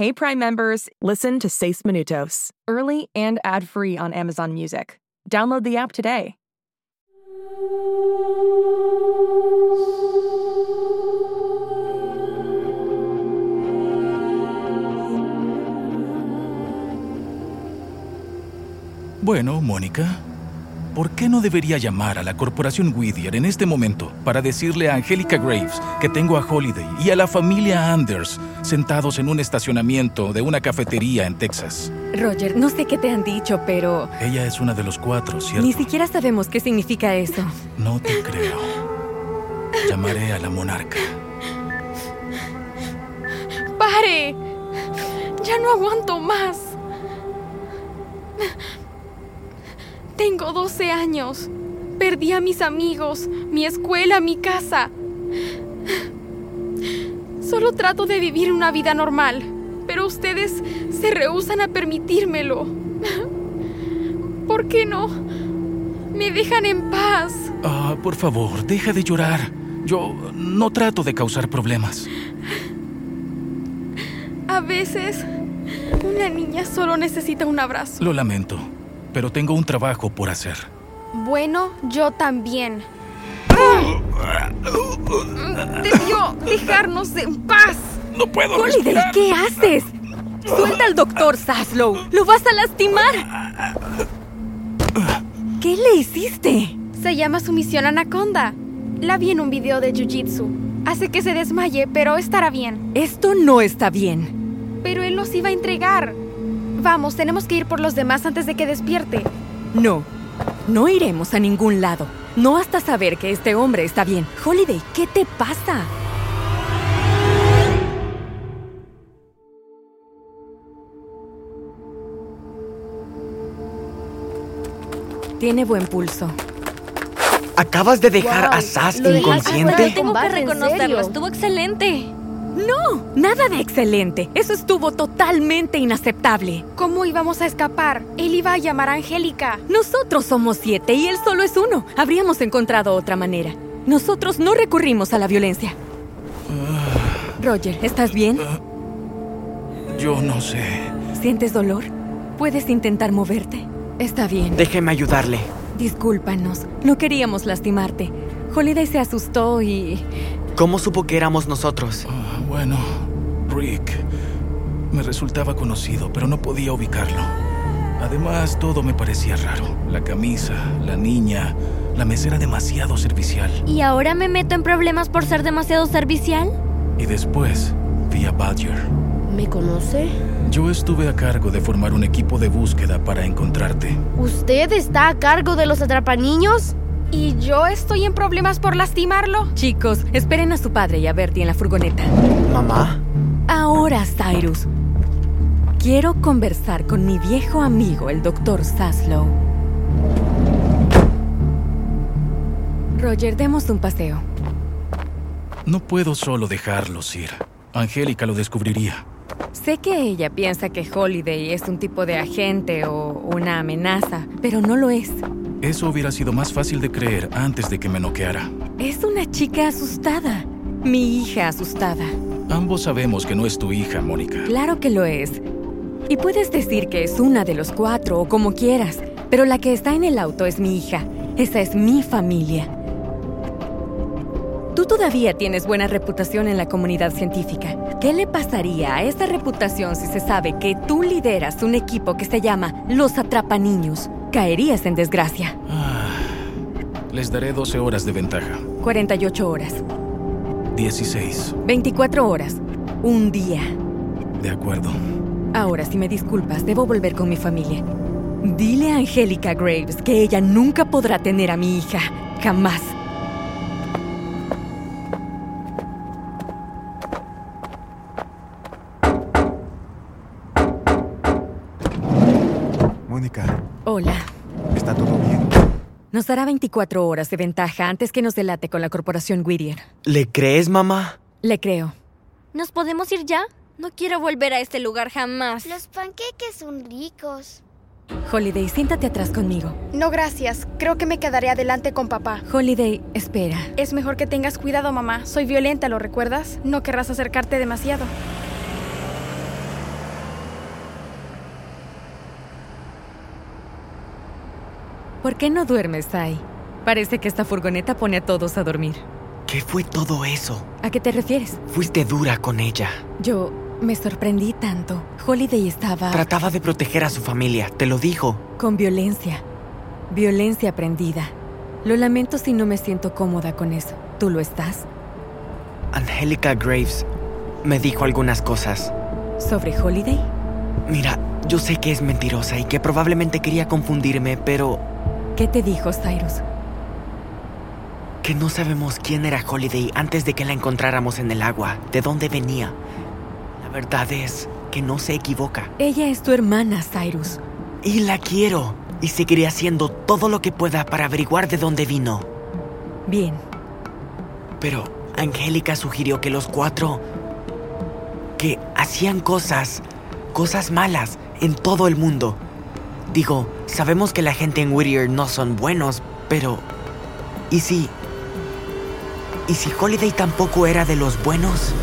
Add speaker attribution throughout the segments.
Speaker 1: Hey Prime members, listen to Seis Minutos, early and ad-free on Amazon Music. Download the app today.
Speaker 2: Bueno, Mónica, ¿por qué no debería llamar a la corporación Whittier en este momento para decirle a Angelica Graves que tengo a Holiday y a la familia Anders sentados en un estacionamiento de una cafetería en Texas?
Speaker 3: Roger, no sé qué te han dicho, pero
Speaker 2: Ella es una de los cuatro, ¿cierto?
Speaker 3: ni siquiera sabemos qué significa eso.
Speaker 2: No te creo. Llamaré a la monarca.
Speaker 4: ¡Pare! Ya no aguanto más. Tengo 12 años. Perdí a mis amigos, mi escuela, mi casa. Solo trato de vivir una vida normal, pero ustedes se rehúsan a permitírmelo. ¿Por qué no? Me dejan en paz.
Speaker 2: Ah, por favor, deja de llorar. Yo no trato de causar problemas.
Speaker 4: A veces, una niña solo necesita un abrazo.
Speaker 2: Lo lamento, pero tengo un trabajo por hacer.
Speaker 4: Bueno, yo también. Debió dejarnos en paz.
Speaker 2: No puedo
Speaker 3: Holiday. ¿qué haces? Suelta al doctor Saslow. ¡Lo vas a lastimar! ¿Qué le hiciste?
Speaker 4: Se llama Sumisión Anaconda. La vi en un video de Jiu-Jitsu. Hace que se desmaye, pero estará bien.
Speaker 3: Esto no está bien.
Speaker 4: Pero él los iba a entregar. Vamos, tenemos que ir por los demás antes de que despierte.
Speaker 3: No, no iremos a ningún lado. No hasta saber que este hombre está bien. Holiday, ¿qué te pasa? Tiene buen pulso.
Speaker 5: ¿Acabas de dejar a Sass inconsciente?
Speaker 6: Tengo que
Speaker 7: combate, ¿en
Speaker 6: reconocerlo, estuvo excelente.
Speaker 3: No, nada de excelente. Eso estuvo totalmente inaceptable.
Speaker 4: ¿Cómo íbamos a escapar? Él iba a llamar a Angélica.
Speaker 3: Nosotros somos siete y él solo es uno. Habríamos encontrado otra manera. Nosotros no recurrimos a la violencia. Roger, ¿estás bien?
Speaker 2: Yo no sé.
Speaker 3: ¿Sientes dolor? ¿Puedes intentar moverte? Está bien.
Speaker 5: Déjeme ayudarle.
Speaker 3: Discúlpanos. No queríamos lastimarte. Holiday se asustó y...
Speaker 5: ¿Cómo supo que éramos nosotros?
Speaker 2: Ah, bueno, Rick me resultaba conocido, pero no podía ubicarlo. Además, todo me parecía raro. La camisa, la niña, la mesera demasiado servicial.
Speaker 6: ¿Y ahora me meto en problemas por ser demasiado servicial?
Speaker 2: Y después vi a Badger.
Speaker 7: ¿Me conoce?
Speaker 2: Yo estuve a cargo de formar un equipo de búsqueda para encontrarte.
Speaker 7: ¿Usted está a cargo de los atrapaniños?
Speaker 4: ¿Y yo estoy en problemas por lastimarlo?
Speaker 3: Chicos, esperen a su padre y a Bertie en la furgoneta.
Speaker 5: ¿Mamá?
Speaker 3: Ahora, Cyrus. Quiero conversar con mi viejo amigo, el doctor Saslow. Roger, demos un paseo.
Speaker 2: No puedo solo dejarlos ir. Angélica lo descubriría.
Speaker 3: Sé que ella piensa que Holiday es un tipo de agente o una amenaza, pero no lo es.
Speaker 2: Eso hubiera sido más fácil de creer antes de que me noqueara.
Speaker 3: Es una chica asustada. Mi hija asustada.
Speaker 2: Ambos sabemos que no es tu hija, Mónica.
Speaker 3: Claro que lo es. Y puedes decir que es una de los cuatro o como quieras, pero la que está en el auto es mi hija. Esa es mi familia. Tú todavía tienes buena reputación en la comunidad científica. ¿Qué le pasaría a esa reputación si se sabe que tú lideras un equipo que se llama Los Atrapaniños? Caerías en desgracia.
Speaker 2: Ah, les daré 12 horas de ventaja.
Speaker 3: 48 horas.
Speaker 2: 16.
Speaker 3: 24 horas. Un día.
Speaker 2: De acuerdo.
Speaker 3: Ahora, si me disculpas, debo volver con mi familia. Dile a Angélica Graves que ella nunca podrá tener a mi hija. Jamás.
Speaker 8: Mónica,
Speaker 3: Hola.
Speaker 8: ¿está todo bien?
Speaker 3: Nos dará 24 horas de ventaja antes que nos delate con la corporación Whittier.
Speaker 5: ¿Le crees, mamá?
Speaker 3: Le creo.
Speaker 6: ¿Nos podemos ir ya? No quiero volver a este lugar jamás.
Speaker 7: Los panqueques son ricos.
Speaker 3: Holiday, siéntate atrás conmigo.
Speaker 4: No, gracias. Creo que me quedaré adelante con papá.
Speaker 3: Holiday, espera.
Speaker 4: Es mejor que tengas cuidado, mamá. Soy violenta, ¿lo recuerdas? No querrás acercarte demasiado.
Speaker 3: ¿Por qué no duermes, Tai? Parece que esta furgoneta pone a todos a dormir.
Speaker 5: ¿Qué fue todo eso?
Speaker 3: ¿A qué te refieres?
Speaker 5: Fuiste dura con ella.
Speaker 3: Yo me sorprendí tanto. Holiday estaba
Speaker 5: Trataba de proteger a su familia, te lo dijo.
Speaker 3: con violencia. Violencia aprendida. Lo lamento si no me siento cómoda con eso. ¿Tú lo estás?
Speaker 5: Angélica Graves me dijo algunas cosas.
Speaker 3: ¿Sobre Holiday?
Speaker 5: Mira, yo sé que es mentirosa y que probablemente quería confundirme, pero
Speaker 3: ¿Qué te dijo Cyrus?
Speaker 5: que no sabemos quién era Holiday antes de que la encontráramos en el agua, de dónde venía. La verdad es que no se equivoca.
Speaker 3: Ella es tu hermana, Cyrus.
Speaker 5: Y la quiero. Y seguiré haciendo todo lo que pueda para averiguar de dónde vino.
Speaker 3: Bien.
Speaker 5: Pero Angélica sugirió que los cuatro... que hacían cosas, cosas malas en todo el mundo. Digo, sabemos que la gente en Whittier no son buenos, pero... ¿Y si... ¿Y si Holiday tampoco era de los buenos?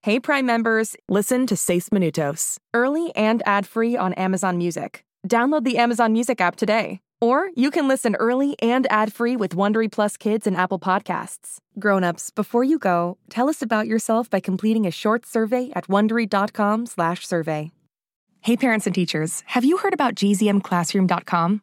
Speaker 1: Hey Prime members, listen to Seis Minutos, early and ad-free on Amazon Music. Download the Amazon Music app today. Or you can listen early and ad-free with Wondery Plus Kids and Apple Podcasts. Grown-ups, before you go, tell us about yourself by completing a short survey at wondery.com/survey. Hey parents and teachers, have you heard about gzmclassroom.com?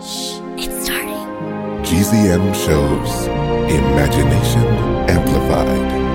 Speaker 6: It's starting.
Speaker 8: GZM shows Imagination Amplified.